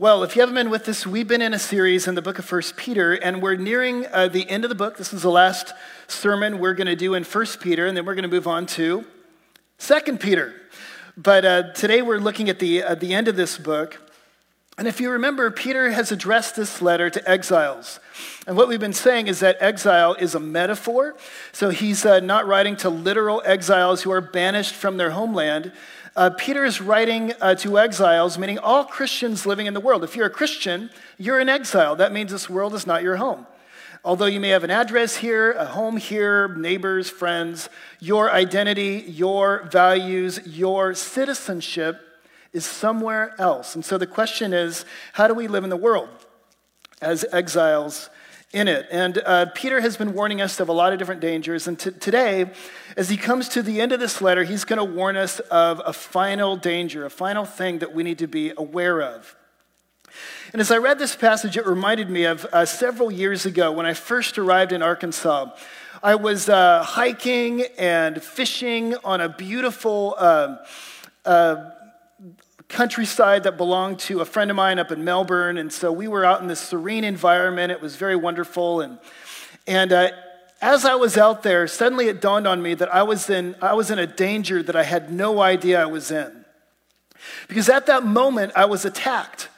Well, if you haven't been with us, we've been in a series in the book of First Peter, and we're nearing uh, the end of the book. This is the last sermon we're going to do in First Peter, and then we're going to move on to Second Peter. But uh, today we're looking at the, uh, the end of this book. And if you remember, Peter has addressed this letter to exiles. And what we've been saying is that exile is a metaphor. So he's uh, not writing to literal exiles who are banished from their homeland. Uh, Peter is writing uh, to exiles, meaning all Christians living in the world. If you're a Christian, you're in exile. That means this world is not your home. Although you may have an address here, a home here, neighbors, friends, your identity, your values, your citizenship is somewhere else. And so the question is how do we live in the world as exiles in it? And uh, Peter has been warning us of a lot of different dangers. And t- today, as he comes to the end of this letter, he's going to warn us of a final danger, a final thing that we need to be aware of. And as I read this passage, it reminded me of uh, several years ago when I first arrived in Arkansas. I was uh, hiking and fishing on a beautiful uh, uh countryside that belonged to a friend of mine up in Melbourne. And so we were out in this serene environment. It was very wonderful. And, and uh, as I was out there, suddenly it dawned on me that I was, in, I was in a danger that I had no idea I was in. Because at that moment, I was attacked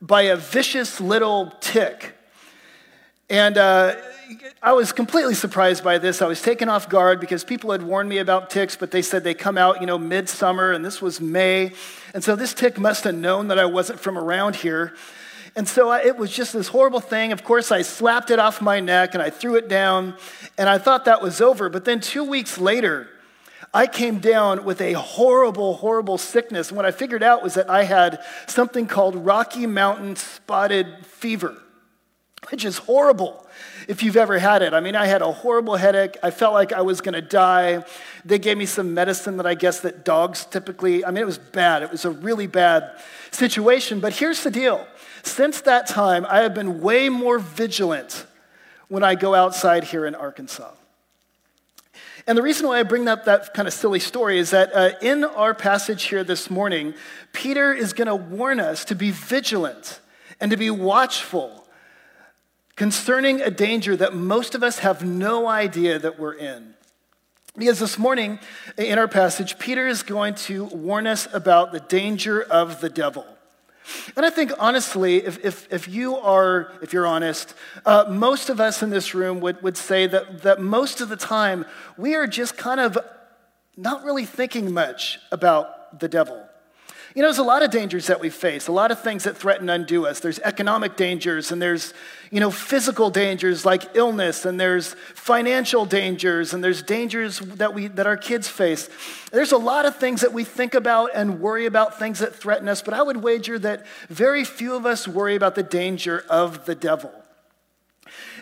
by a vicious little tick. And uh, I was completely surprised by this. I was taken off guard because people had warned me about ticks, but they said they come out, you know, midsummer, and this was May. And so this tick must have known that I wasn't from around here. And so I, it was just this horrible thing. Of course, I slapped it off my neck and I threw it down, and I thought that was over. But then two weeks later, I came down with a horrible, horrible sickness. And what I figured out was that I had something called Rocky Mountain spotted fever, which is horrible if you've ever had it. I mean, I had a horrible headache. I felt like I was going to die. They gave me some medicine that I guess that dogs typically, I mean, it was bad. It was a really bad situation. But here's the deal. Since that time, I have been way more vigilant when I go outside here in Arkansas. And the reason why I bring up that kind of silly story is that uh, in our passage here this morning, Peter is going to warn us to be vigilant and to be watchful concerning a danger that most of us have no idea that we're in. Because this morning in our passage, Peter is going to warn us about the danger of the devil. And I think honestly, if, if, if you are, if you're honest, uh, most of us in this room would, would say that, that most of the time we are just kind of not really thinking much about the devil. You know, there's a lot of dangers that we face, a lot of things that threaten undo us. There's economic dangers, and there's, you know, physical dangers like illness, and there's financial dangers, and there's dangers that, we, that our kids face. There's a lot of things that we think about and worry about, things that threaten us, but I would wager that very few of us worry about the danger of the devil.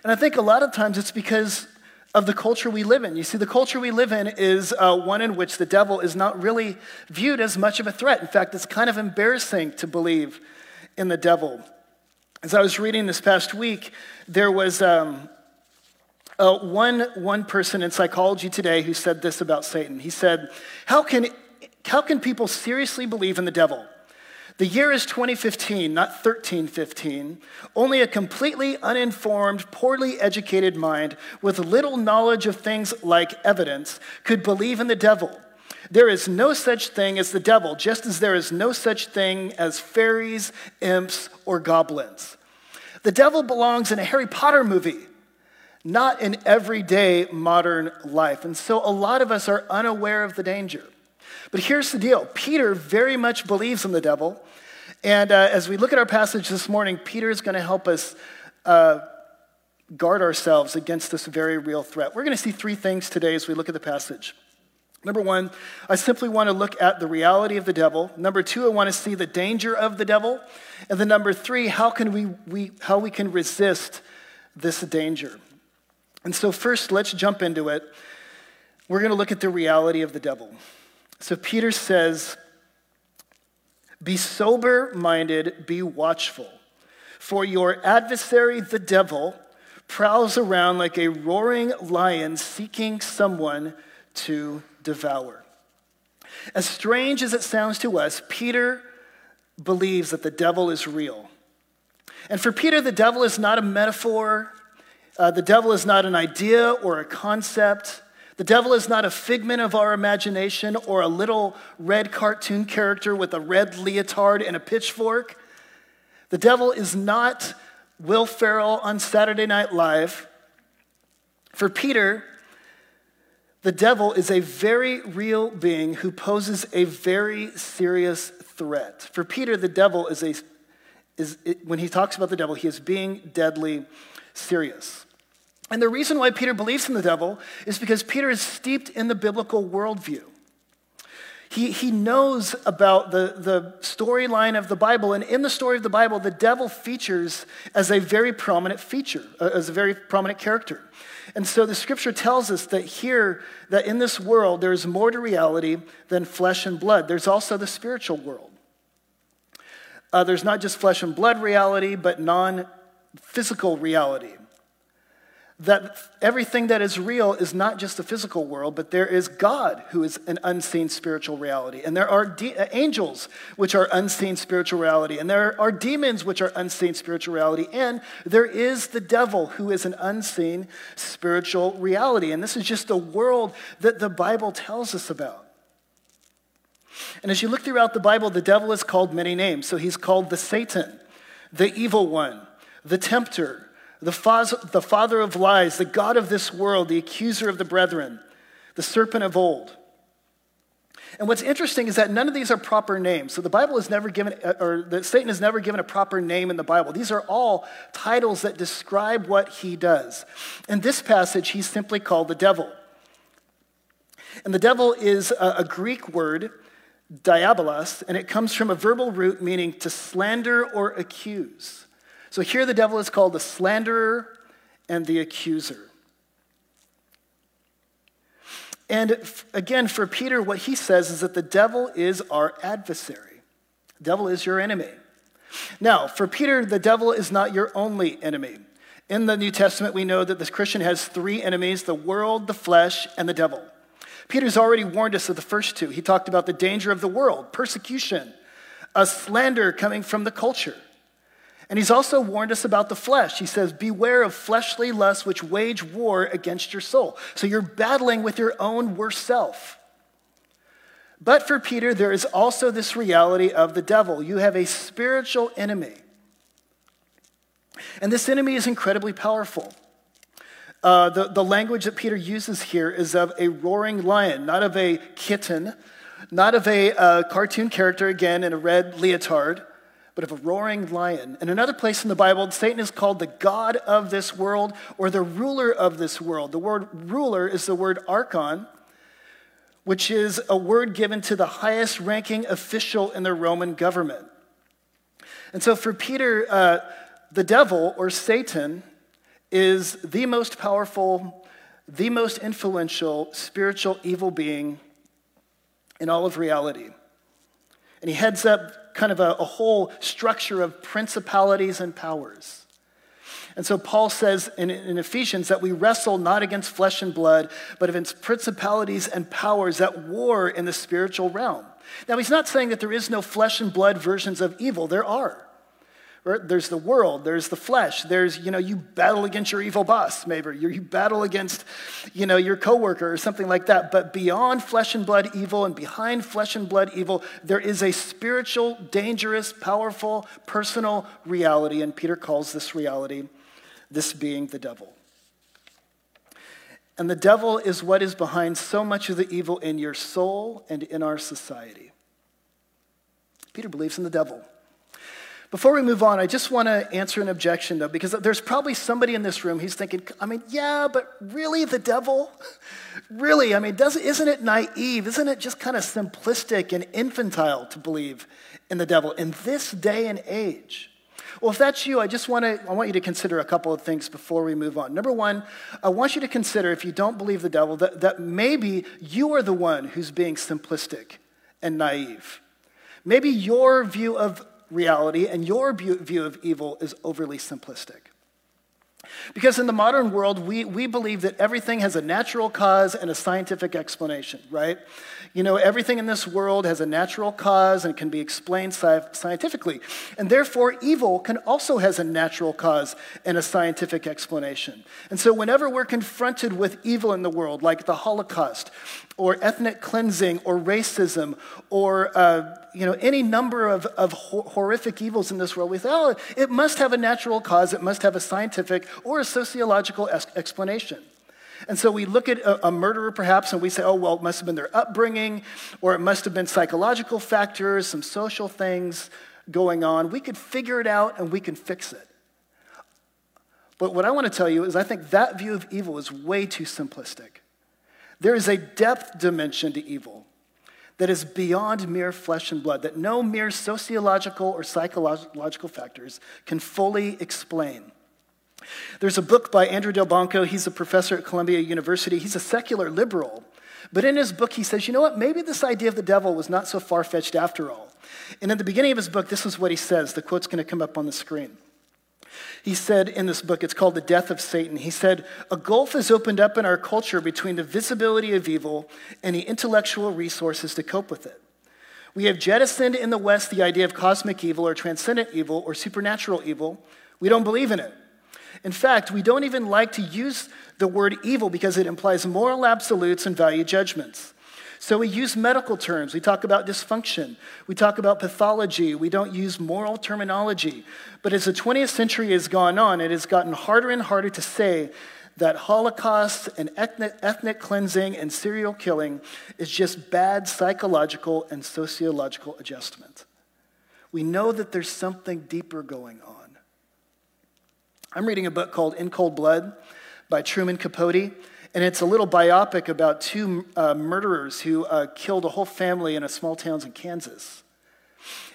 And I think a lot of times it's because of the culture we live in. You see, the culture we live in is uh, one in which the devil is not really viewed as much of a threat. In fact, it's kind of embarrassing to believe in the devil. As I was reading this past week, there was um, uh, one, one person in psychology today who said this about Satan. He said, how can, how can people seriously believe in the devil? The year is 2015, not 1315. Only a completely uninformed, poorly educated mind with little knowledge of things like evidence could believe in the devil. There is no such thing as the devil, just as there is no such thing as fairies, imps, or goblins. The devil belongs in a Harry Potter movie, not in everyday modern life. And so a lot of us are unaware of the danger. But here's the deal Peter very much believes in the devil. And uh, as we look at our passage this morning, Peter is going to help us uh, guard ourselves against this very real threat. We're going to see three things today as we look at the passage. Number one, I simply want to look at the reality of the devil. Number two, I want to see the danger of the devil. And then number three, how, can we, we, how we can resist this danger. And so, first, let's jump into it. We're going to look at the reality of the devil. So Peter says, Be sober minded, be watchful, for your adversary, the devil, prowls around like a roaring lion seeking someone to devour. As strange as it sounds to us, Peter believes that the devil is real. And for Peter, the devil is not a metaphor, uh, the devil is not an idea or a concept. The devil is not a figment of our imagination or a little red cartoon character with a red leotard and a pitchfork. The devil is not Will Ferrell on Saturday Night Live. For Peter, the devil is a very real being who poses a very serious threat. For Peter, the devil is a is when he talks about the devil, he is being deadly serious. And the reason why Peter believes in the devil is because Peter is steeped in the biblical worldview. He, he knows about the, the storyline of the Bible, and in the story of the Bible, the devil features as a very prominent feature, uh, as a very prominent character. And so the scripture tells us that here, that in this world, there's more to reality than flesh and blood. There's also the spiritual world. Uh, there's not just flesh and blood reality, but non physical reality that everything that is real is not just the physical world, but there is God who is an unseen spiritual reality. And there are de- uh, angels, which are unseen spiritual reality. And there are demons, which are unseen spiritual reality. And there is the devil, who is an unseen spiritual reality. And this is just the world that the Bible tells us about. And as you look throughout the Bible, the devil is called many names. So he's called the Satan, the evil one, the tempter the father, the father of lies, the God of this world, the accuser of the brethren, the serpent of old. And what's interesting is that none of these are proper names. So the Bible is never given, uh, or the, Satan is never given a proper name in the Bible. These are all titles that describe what he does. In this passage, he's simply called the devil. And the devil is a Greek word, diabolos, and it comes from a verbal root meaning to slander or accuse. So here the devil is called the slanderer and the accuser. And again, for Peter, what he says is that the devil is our adversary. The devil is your enemy. Now, for Peter, the devil is not your only enemy. In the New Testament, we know that this Christian has three enemies the world, the flesh, and the devil. Peter's already warned us of the first two. He talked about the danger of the world, persecution, a slander coming from the culture. And he's also warned us about the flesh. He says, Beware of fleshly lusts which wage war against your soul. So you're battling with your own worst self. But for Peter, there is also this reality of the devil. You have a spiritual enemy. And this enemy is incredibly powerful. Uh, the, the language that Peter uses here is of a roaring lion, not of a kitten, not of a uh, cartoon character, again, in a red leotard but of a roaring lion. In another place in the Bible, Satan is called the God of this world or the ruler of this world. The word ruler is the word archon, which is a word given to the highest ranking official in the Roman government. And so for Peter, uh, the devil or Satan is the most powerful, the most influential spiritual evil being in all of reality. And he heads up kind of a, a whole structure of principalities and powers. And so Paul says in, in, Ephesians that we wrestle not against flesh and blood, but against principalities and powers that war in the spiritual realm. Now, he's not saying that there is no flesh and blood versions of evil. There are. There's the world, there's the flesh, there's, you know, you battle against your evil boss, maybe. You battle against, you know, your coworker or something like that. But beyond flesh and blood evil and behind flesh and blood evil, there is a spiritual, dangerous, powerful, personal reality. And Peter calls this reality, this being the devil. And the devil is what is behind so much of the evil in your soul and in our society. Peter believes in the devil. Before we move on, I just want to answer an objection, though, because there's probably somebody in this room who's thinking, I mean, yeah, but really, the devil? really? I mean, does, isn't it naive? Isn't it just kind of simplistic and infantile to believe in the devil in this day and age? Well, if that's you, I just want to I want you to consider a couple of things before we move on. Number one, I want you to consider if you don't believe the devil, that, that maybe you are the one who's being simplistic and naive. Maybe your view of reality and your view of evil is overly simplistic. Because in the modern world, we, we believe that everything has a natural cause and a scientific explanation, right? You know, everything in this world has a natural cause and can be explained sci- scientifically. And therefore, evil can also has a natural cause and a scientific explanation. And so whenever we're confronted with evil in the world, like the Holocaust, or ethnic cleansing, or racism, or uh, you know, any number of, of horrific evils in this world, we say, oh, it must have a natural cause, it must have a scientific or a sociological explanation. And so we look at a, a, murderer perhaps and we say, oh, well, it must have been their upbringing, or it must have been psychological factors, some social things going on. We could figure it out and we can fix it. But what I want to tell you is I think that view of evil is way too simplistic. There is a depth dimension to evil that is beyond mere flesh and blood, that no mere sociological or psychological factors can fully explain. There's a book by Andrew Delbanco. He's a professor at Columbia University. He's a secular liberal. But in his book, he says, you know what? Maybe this idea of the devil was not so far fetched after all. And in the beginning of his book, this is what he says. The quote's going to come up on the screen. He said in this book, it's called The Death of Satan. He said, A gulf has opened up in our culture between the visibility of evil and the intellectual resources to cope with it. We have jettisoned in the West the idea of cosmic evil or transcendent evil or supernatural evil. We don't believe in it. In fact, we don't even like to use the word evil because it implies moral absolutes and value judgments. So we use medical terms. We talk about dysfunction. We talk about pathology. We don't use moral terminology. But as the 20th century has gone on, it has gotten harder and harder to say that Holocaust and ethnic, ethnic cleansing and serial killing is just bad psychological and sociological adjustment. We know that there's something deeper going on. I'm reading a book called In Cold Blood by Truman Capote, and it's a little biopic about two uh, murderers who uh, killed a whole family in a small town in Kansas.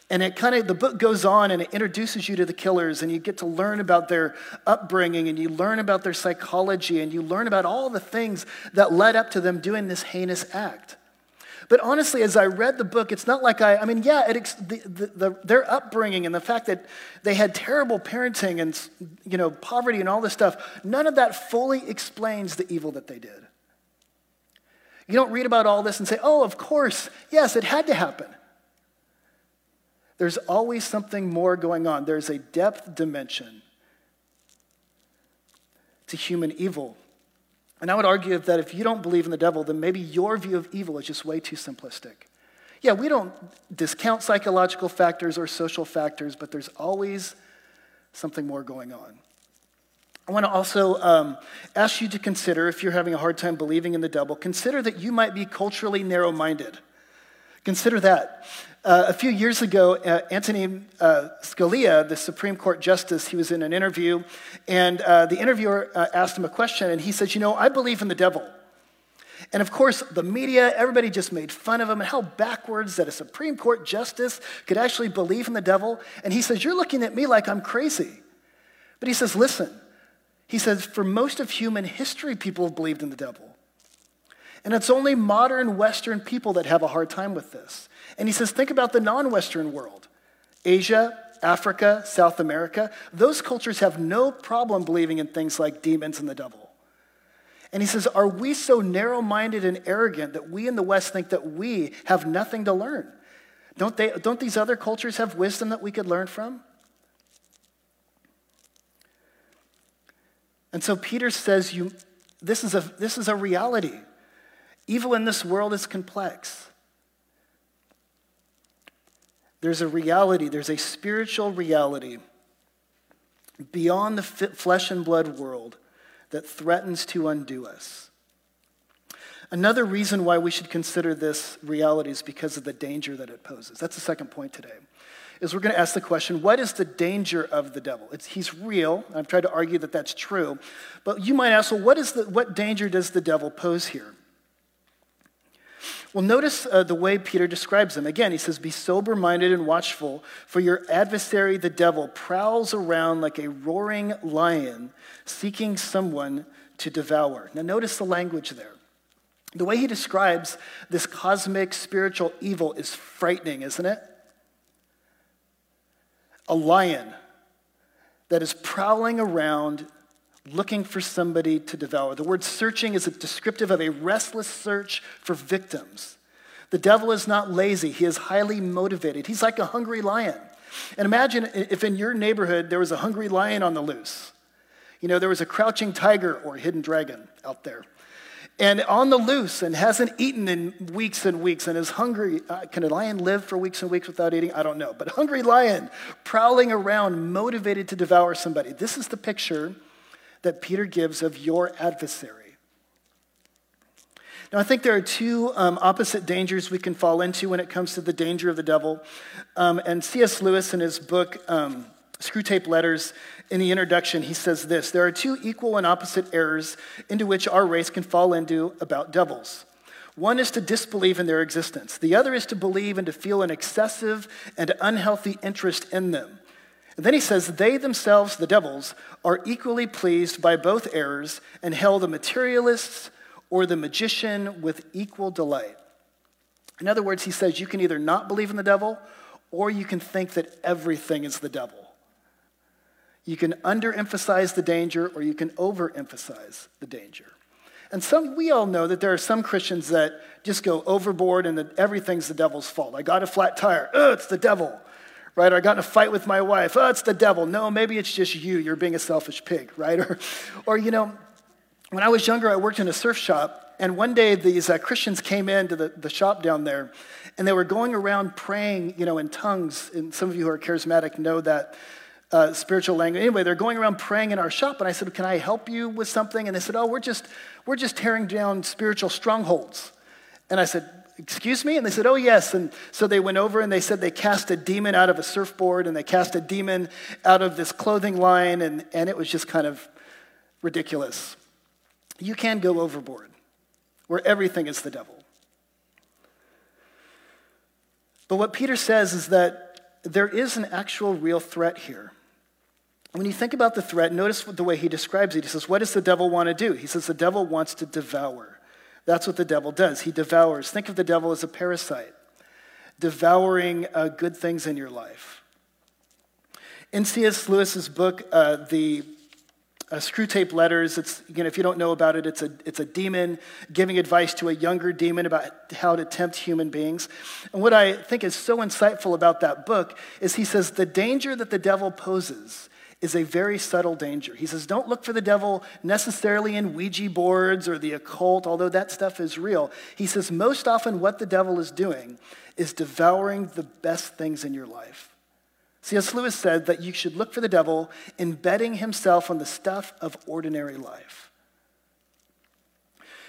And it kind of, the book goes on and it introduces you to the killers, and you get to learn about their upbringing, and you learn about their psychology, and you learn about all the things that led up to them doing this heinous act. But honestly, as I read the book, it's not like I, I mean, yeah, it, the, the, the, their upbringing and the fact that they had terrible parenting and, you know, poverty and all this stuff, none of that fully explains the evil that they did. You don't read about all this and say, oh, of course, yes, it had to happen. There's always something more going on. There's a depth dimension to human evil and I would argue that if you don't believe in the devil, then maybe your view of evil is just way too simplistic. Yeah, we don't discount psychological factors or social factors, but there's always something more going on. I want to also um, ask you to consider, if you're having a hard time believing in the devil, consider that you might be culturally narrow minded. Consider that. Uh, a few years ago, uh, Anthony uh, Scalia, the Supreme Court Justice, he was in an interview, and uh, the interviewer uh, asked him a question, and he said, You know, I believe in the devil. And of course, the media, everybody just made fun of him and how backwards that a Supreme Court Justice could actually believe in the devil. And he says, You're looking at me like I'm crazy. But he says, Listen, he says, For most of human history, people have believed in the devil. And it's only modern Western people that have a hard time with this. And he says, think about the non Western world Asia, Africa, South America. Those cultures have no problem believing in things like demons and the devil. And he says, Are we so narrow minded and arrogant that we in the West think that we have nothing to learn? Don't, they, don't these other cultures have wisdom that we could learn from? And so Peter says, you, this, is a, this is a reality. Evil in this world is complex. There's a reality, there's a spiritual reality beyond the flesh and blood world that threatens to undo us. Another reason why we should consider this reality is because of the danger that it poses. That's the second point today. Is we're going to ask the question, what is the danger of the devil? It's, he's real. I've tried to argue that that's true. But you might ask, well, what, is the, what danger does the devil pose here? Well, notice uh, the way Peter describes them. Again, he says, Be sober minded and watchful, for your adversary, the devil, prowls around like a roaring lion, seeking someone to devour. Now, notice the language there. The way he describes this cosmic spiritual evil is frightening, isn't it? A lion that is prowling around looking for somebody to devour. The word searching is descriptive of a restless search for victims. The devil is not lazy, he is highly motivated. He's like a hungry lion. And imagine if in your neighborhood there was a hungry lion on the loose. You know, there was a crouching tiger or hidden dragon out there. And on the loose and hasn't eaten in weeks and weeks and is hungry. Uh, can a lion live for weeks and weeks without eating? I don't know. But hungry lion prowling around, motivated to devour somebody. This is the picture that Peter gives of your adversary. Now, I think there are two um, opposite dangers we can fall into when it comes to the danger of the devil. Um, and C.S. Lewis, in his book, um, Screwtape Letters, in the introduction, he says this There are two equal and opposite errors into which our race can fall into about devils. One is to disbelieve in their existence, the other is to believe and to feel an excessive and unhealthy interest in them. And then he says, They themselves, the devils, are equally pleased by both errors and hail the materialists or the magician with equal delight. In other words, he says, You can either not believe in the devil or you can think that everything is the devil. You can underemphasize the danger or you can overemphasize the danger. And some, we all know that there are some Christians that just go overboard and that everything's the devil's fault. I got a flat tire. Oh, it's the devil. Right? Or I got in a fight with my wife. Oh, it's the devil. No, maybe it's just you. You're being a selfish pig, right? Or, or you know, when I was younger, I worked in a surf shop. And one day these uh, Christians came into the, the shop down there and they were going around praying, you know, in tongues. And some of you who are charismatic know that uh, spiritual language. Anyway, they're going around praying in our shop, and I said, "Can I help you with something?" And they said, "Oh, we're just we're just tearing down spiritual strongholds." And I said, "Excuse me?" And they said, "Oh, yes." And so they went over and they said they cast a demon out of a surfboard, and they cast a demon out of this clothing line, and and it was just kind of ridiculous. You can go overboard, where everything is the devil. But what Peter says is that there is an actual real threat here. When you think about the threat, notice the way he describes it. He says, What does the devil want to do? He says, The devil wants to devour. That's what the devil does. He devours. Think of the devil as a parasite, devouring uh, good things in your life. In C.S. Lewis's book, uh, The uh, Screwtape Letters, it's, know, if you don't know about it, it's a, it's a demon giving advice to a younger demon about how to tempt human beings. And what I think is so insightful about that book is he says the danger that the devil poses is a very subtle danger. He says, don't look for the devil necessarily in Ouija boards or the occult, although that stuff is real. He says, most often what the devil is doing is devouring the best things in your life. C.S. Lewis said that you should look for the devil embedding himself on the stuff of ordinary life.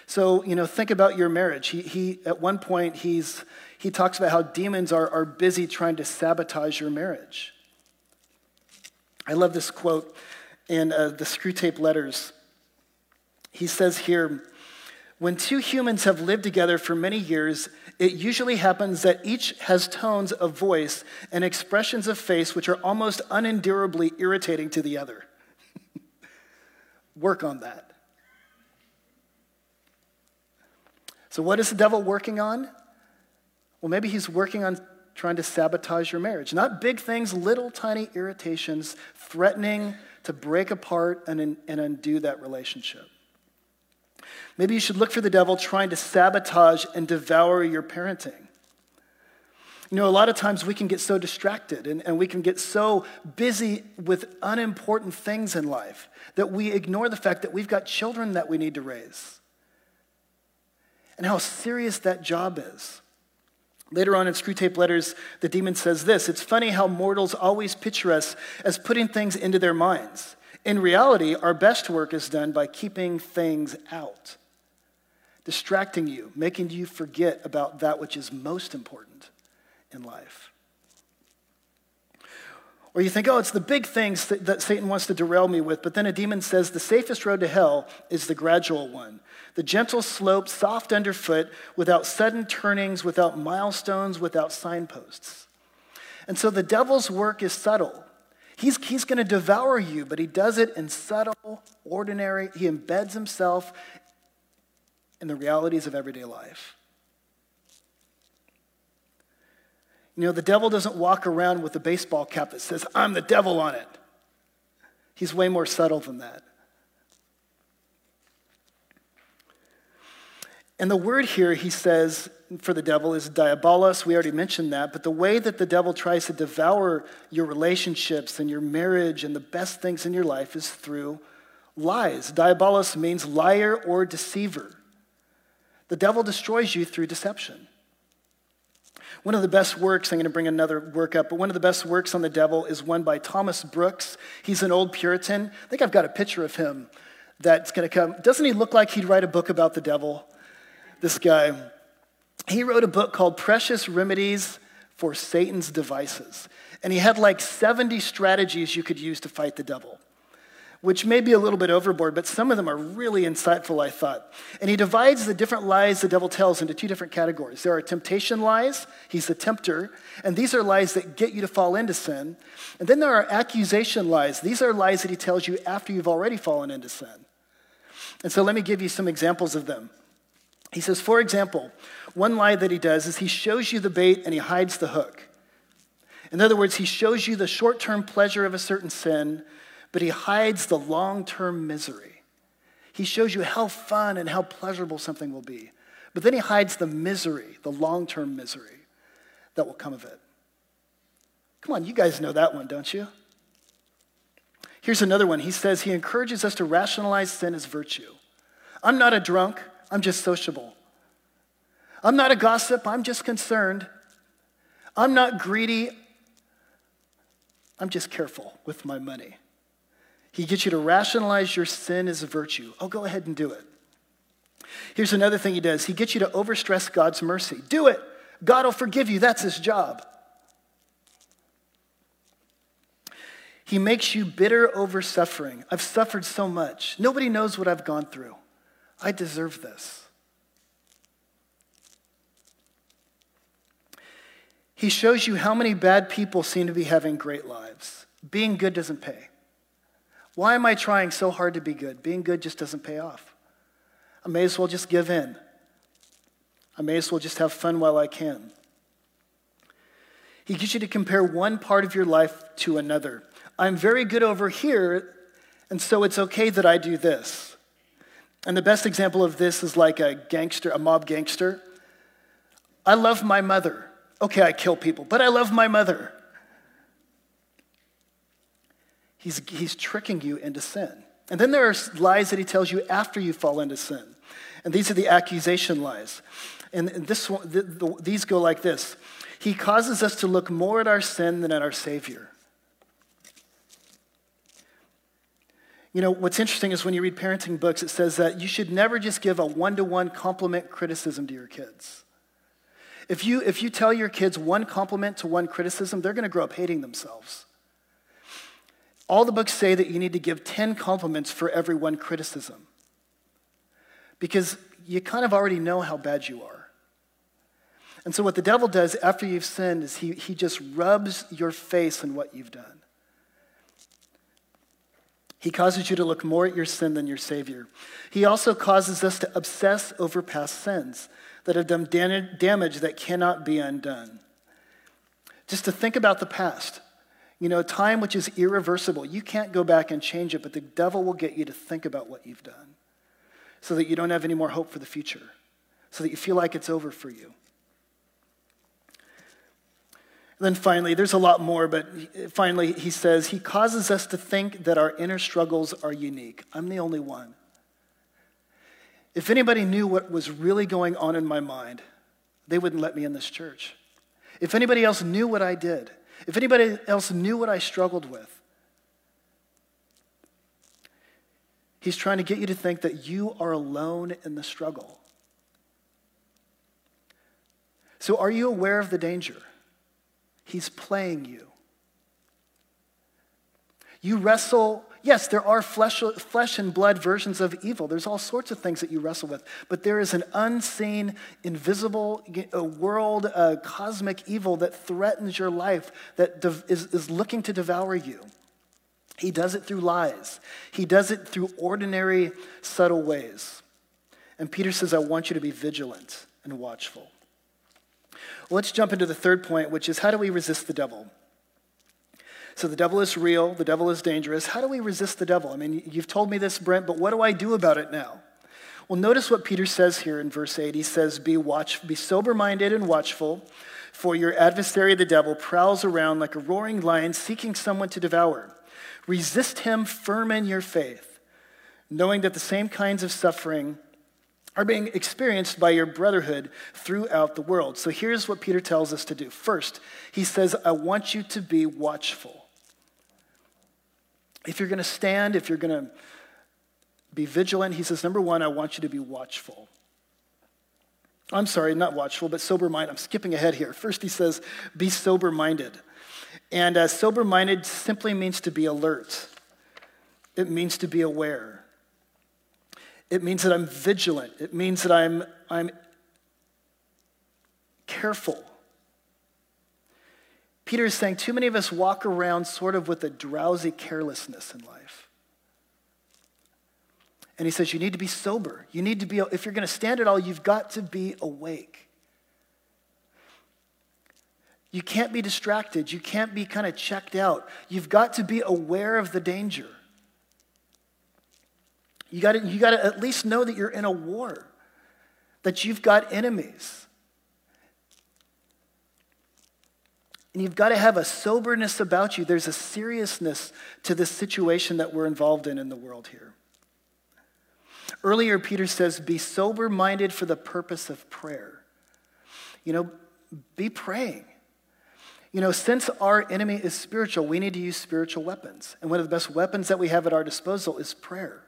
So, you know, think about your marriage. He, he at one point, he's, he talks about how demons are, are busy trying to sabotage your marriage. I love this quote in uh, the Screwtape Letters. He says here, when two humans have lived together for many years, it usually happens that each has tones of voice and expressions of face which are almost unendurably irritating to the other. Work on that. So, what is the devil working on? Well, maybe he's working on trying to sabotage your marriage. Not big things, little tiny irritations threatening to break apart and, and undo that relationship. Maybe you should look for the devil trying to sabotage and devour your parenting. You know, a lot of times we can get so distracted and, and we can get so busy with unimportant things in life that we ignore the fact that we've got children that we need to raise and how serious that job is. Later on in Screwtape Letters, the demon says this It's funny how mortals always picture us as putting things into their minds. In reality, our best work is done by keeping things out, distracting you, making you forget about that which is most important in life. Or you think, oh, it's the big things that, that, Satan wants to derail me with, but then a demon says the safest road to hell is the gradual one. The gentle slope, soft underfoot, without sudden turnings, without milestones, without signposts. And so the devil's work is subtle. He's, he's going to devour you, but he does it in subtle, ordinary, he embeds himself in the realities of everyday life. You know, the devil doesn't walk around with a baseball cap that says, I'm the devil on it. He's way more subtle than that. And the word here, he says, for the devil is diabolos. We already mentioned that. But the way that the devil tries to devour your relationships and your marriage and the best things in your life is through lies. Diabolos means liar or deceiver. The devil destroys you through deception. One of the best works, I'm going to bring another work up, but one of the best works on the devil is one by Thomas Brooks. He's an old Puritan. I think I've got a picture of him that's going to come. Doesn't he look like he'd write a book about the devil? This guy. He wrote a book called Precious Remedies for Satan's Devices. And he had like 70 strategies you could use to fight the devil which may be a little bit overboard, but some of them are really insightful, I thought. And he divides the different lies the devil tells into two different categories. There are temptation lies, he's the tempter, and these are lies that get you to fall into sin. And then there are accusation lies. These are lies that he tells you after you've already fallen into sin. And so let me give you some examples of them. He says, for example, one lie that he does is he shows you the bait and he hides the hook. In other words, he shows you the short term pleasure of a certain sin but he hides the long term misery. He shows you how fun and how pleasurable something will be, but then he hides the misery, the long term misery that will come of it. Come on, you guys know that one, don't you? Here's another one. He says he encourages us to rationalize sin as virtue. I'm not a drunk, I'm just sociable. I'm not a gossip, I'm just concerned. I'm not greedy, I'm just careful with my money. He gets you to rationalize your sin as a virtue. Oh, go ahead and do it. Here's another thing he does he gets you to overstress God's mercy. Do it. God will forgive you. That's his job. He makes you bitter over suffering. I've suffered so much. Nobody knows what I've gone through. I deserve this. He shows you how many bad people seem to be having great lives. Being good doesn't pay. Why am I trying so hard to be good? Being good just doesn't pay off. I may as well just give in. I may as well just have fun while I can. He gets you to compare one part of your life to another. I'm very good over here, and so it's okay that I do this. And the best example of this is like a gangster, a mob gangster. I love my mother. Okay, I kill people, but I love my mother. He's, he's tricking you into sin. And then there are lies that he tells you after you fall into sin. And these are the accusation lies. And this one, the, the, these go like this He causes us to look more at our sin than at our Savior. You know, what's interesting is when you read parenting books, it says that you should never just give a one to one compliment criticism to your kids. If you, if you tell your kids one compliment to one criticism, they're going to grow up hating themselves. All the books say that you need to give 10 compliments for every one criticism because you kind of already know how bad you are. And so, what the devil does after you've sinned is he, he just rubs your face in what you've done. He causes you to look more at your sin than your Savior. He also causes us to obsess over past sins that have done damage that cannot be undone. Just to think about the past. You know, time which is irreversible. You can't go back and change it, but the devil will get you to think about what you've done so that you don't have any more hope for the future, so that you feel like it's over for you. And then finally, there's a lot more, but finally, he says, He causes us to think that our inner struggles are unique. I'm the only one. If anybody knew what was really going on in my mind, they wouldn't let me in this church. If anybody else knew what I did, if anybody else knew what I struggled with, he's trying to get you to think that you are alone in the struggle. So, are you aware of the danger? He's playing you. You wrestle Yes, there are flesh, flesh and blood versions of evil. There's all sorts of things that you wrestle with. But there is an unseen, invisible world, a cosmic evil that threatens your life, that is, is looking to devour you. He does it through lies, he does it through ordinary, subtle ways. And Peter says, I want you to be vigilant and watchful. Well, let's jump into the third point, which is how do we resist the devil? So the devil is real, the devil is dangerous. How do we resist the devil? I mean, you've told me this, Brent, but what do I do about it now? Well, notice what Peter says here in verse 8. He says, Be, watch, be sober minded and watchful, for your adversary, the devil, prowls around like a roaring lion seeking someone to devour. Resist him firm in your faith, knowing that the same kinds of suffering are being experienced by your brotherhood throughout the world. So here's what Peter tells us to do. First, he says, I want you to be watchful. If you're going to stand, if you're going to be vigilant. He says, number one, I want you to be watchful. I'm sorry, not watchful, but sober minded. I'm skipping ahead here. First, he says, be sober minded. And uh, sober minded simply means to be alert, it means to be aware. It means that I'm vigilant. It means that I'm, I'm careful. Peter is saying too many of us walk around sort of with a drowsy carelessness in life. And he says, You need to be sober. You need to be, if you're going to stand at all, you've got to be awake. You can't be distracted. You can't be kind of checked out. You've got to be aware of the danger. You got you got to at least know that you're in a war, that you've got enemies. And you've got to have a soberness about you. There's a seriousness to this situation that we're involved in in the world here. Earlier, Peter says, Be sober minded for the purpose of prayer. You know, be praying. You know, since our enemy is spiritual, we need to use spiritual weapons. And one of the best weapons that we have at our disposal is prayer.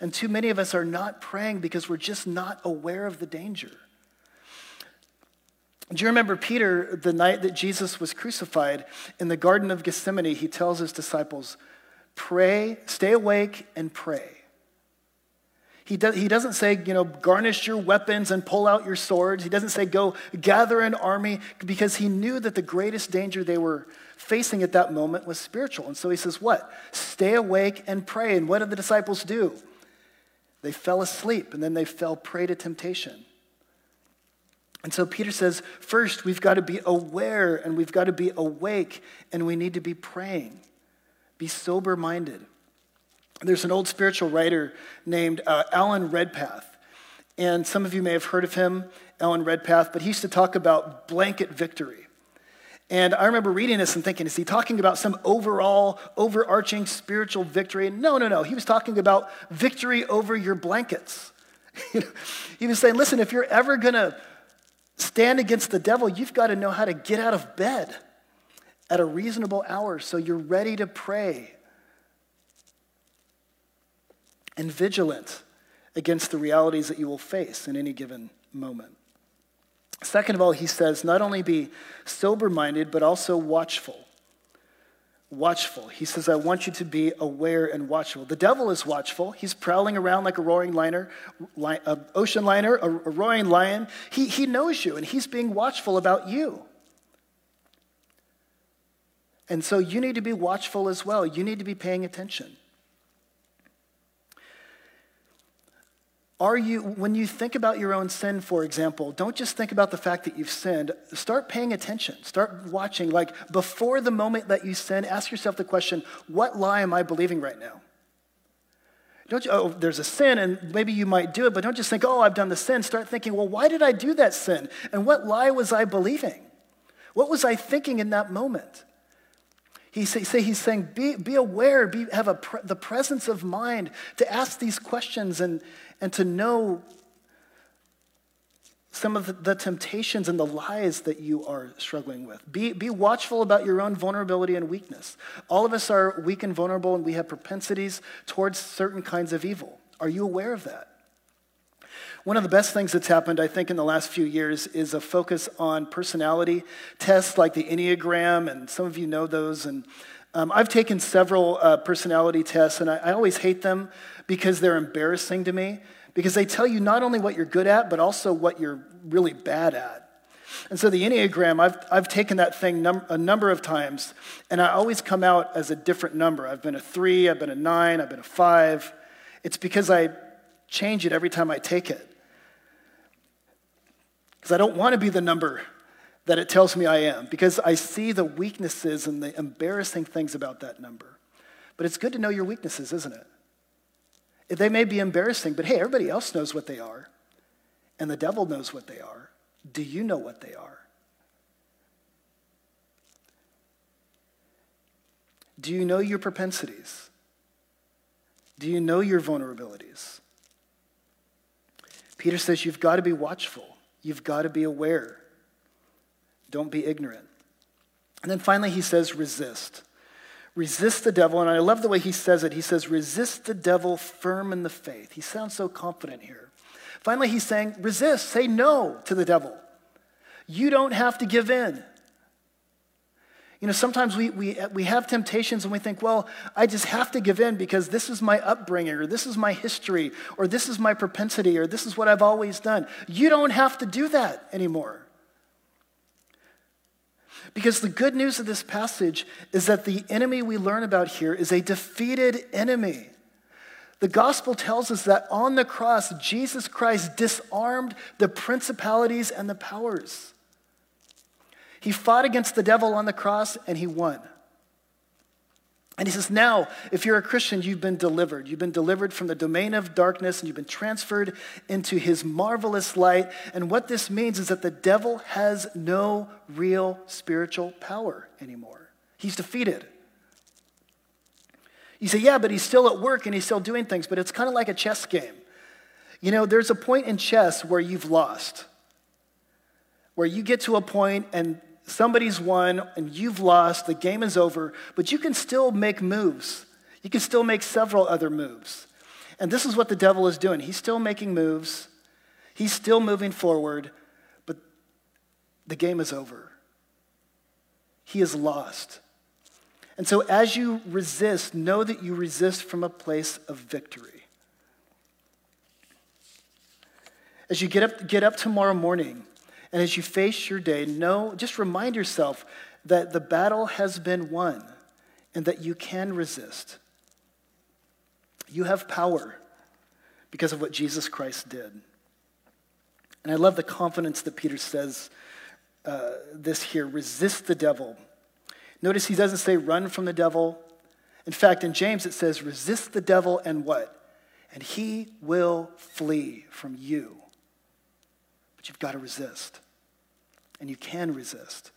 And too many of us are not praying because we're just not aware of the danger. Do you remember Peter, the night that Jesus was crucified in the Garden of Gethsemane? He tells his disciples, Pray, stay awake, and pray. He, he doesn't say, you know, garnish your weapons and pull out your swords. He doesn't say, go gather an army, because he knew that the greatest danger they were facing at that moment was spiritual. And so he says, what? Stay awake and pray. And what did the disciples do? They fell asleep and then they fell prey to temptation. And so Peter says, first, we've got to be aware and we've got to be awake and we need to be praying. Be sober minded. There's an old spiritual writer named uh, Alan Redpath. And some of you may have heard of him, Alan Redpath, but he used to talk about blanket victory. And I remember reading this and thinking, is he talking about some overall, overarching spiritual victory? No, no, no. He was talking about victory over your blankets. he was saying, listen, if you're ever going to stand against the devil, you've got to know how to get out of bed at a reasonable hour so you're ready to pray and vigilant against the realities that you will face in any given moment. Second of all, he says, not only be sober minded, but also watchful. Watchful. He says, I want you to be aware and watchful. The devil is watchful. He's prowling around like a roaring liner, an ocean liner, a, a roaring lion. He, he knows you, and he's being watchful about you. And so you need to be watchful as well. You need to be paying attention. Are you, when you think about your own sin, for example, don't just think about the fact that you've sinned. Start paying attention. Start watching. Like before the moment that you sin, ask yourself the question what lie am I believing right now? Don't you, oh, there's a sin and maybe you might do it, but don't just think, oh, I've done the sin. Start thinking, well, why did I do that sin? And what lie was I believing? What was I thinking in that moment? He say, say he's saying, be, be aware, be, have a pre- the presence of mind to ask these questions and, and to know some of the, the temptations and the lies that you are struggling with. Be, be watchful about your own vulnerability and weakness. All of us are weak and vulnerable, and we have propensities towards certain kinds of evil. Are you aware of that? One of the best things that's happened, I think, in the last few years is a focus on personality tests like the Enneagram, and some of you know those. And um, I've taken several uh, personality tests, and I, I always hate them because they're embarrassing to me, because they tell you not only what you're good at, but also what you're really bad at. And so the Enneagram, I've, I've taken that thing num- a number of times, and I always come out as a different number. I've been a three, I've been a nine, I've been a five. It's because I change it every time I take it because I don't want to be the number that it tells me I am, because I see the weaknesses and the embarrassing things about that number. But it's good to know your weaknesses, isn't it? They may be embarrassing, but hey, everybody else knows what they are, and the devil knows what they are. Do you know what they are? Do you know your propensities? Do you know your vulnerabilities? Peter says you've got to be watchful, you've got to be aware. Don't be ignorant. And then finally, he says, resist. Resist the devil. And I love the way he says it. He says, resist the devil firm in the faith. He sounds so confident here. Finally, he's saying, resist, say no to the devil. You don't have to give in. You know, sometimes we, we, we have temptations and we think, well, I just have to give in because this is my upbringing, or this is my history, or this is my propensity, or this is what I've always done. You don't have to do that anymore. Because the good news of this passage is that the enemy we learn about here is a defeated enemy. The gospel tells us that on the cross, Jesus Christ disarmed the principalities and the powers. He fought against the devil on the cross and he won. And he says, now, if you're a Christian, you've been delivered. You've been delivered from the domain of darkness and you've been transferred into his marvelous light. And what this means is that the devil has no real spiritual power anymore. He's defeated. You say, yeah, but he's still at work and he's still doing things, but it's kind of like a chess game. You know, there's a point in chess where you've lost, where you get to a point and somebody's won and you've lost, the game is over, but you can still make moves. You can still make several other moves. And this is what the devil is doing. He's still making moves, he's still moving forward, but the game is over. He is lost. And so, as you resist, know that you resist from a place of victory. As you get up, get up tomorrow morning, and as you face your day, know, just remind yourself that the battle has been won and that you can resist. You have power because of what Jesus Christ did. And I love the confidence that Peter says uh, this here resist the devil. Notice he doesn't say run from the devil. In fact, in James it says resist the devil and what? And he will flee from you. But you've got to resist. And you can resist.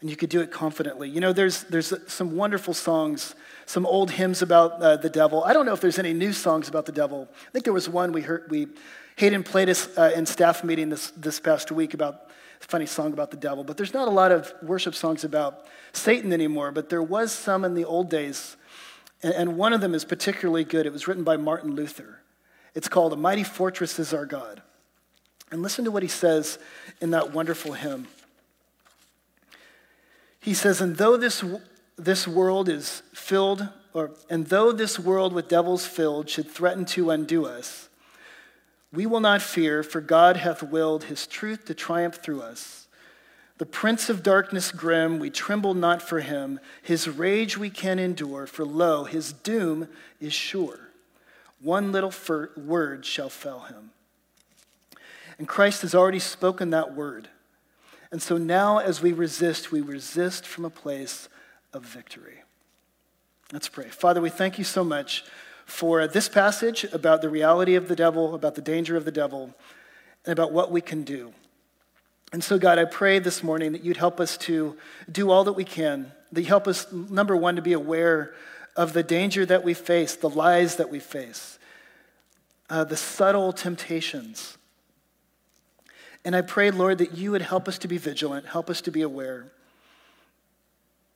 And you could do it confidently. You know, there's, there's some wonderful songs, some old hymns about uh, the devil. I don't know if there's any new songs about the devil. I think there was one we heard, we, Hayden played us uh, in staff meeting this, this past week about a funny song about the devil. But there's not a lot of worship songs about Satan anymore, but there was some in the old days. And, and one of them is particularly good. It was written by Martin Luther. It's called A Mighty Fortress is Our God. And listen to what he says in that wonderful hymn. He says, And though this, this world is filled, or, and though this world with devils filled should threaten to undo us, we will not fear, for God hath willed his truth to triumph through us. The prince of darkness grim, we tremble not for him. His rage we can endure, for lo, his doom is sure. One little word shall fell him. And Christ has already spoken that word. And so now, as we resist, we resist from a place of victory. Let's pray. Father, we thank you so much for this passage about the reality of the devil, about the danger of the devil, and about what we can do. And so, God, I pray this morning that you'd help us to do all that we can, that you help us, number one, to be aware of the danger that we face, the lies that we face, uh, the subtle temptations and I pray, Lord, that you would help us to be vigilant, help us to be aware,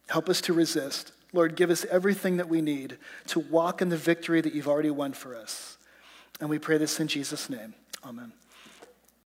help us to resist. Lord, give us everything that we need to walk in the victory that you've already won for us. And we pray this in Jesus' name. Amen.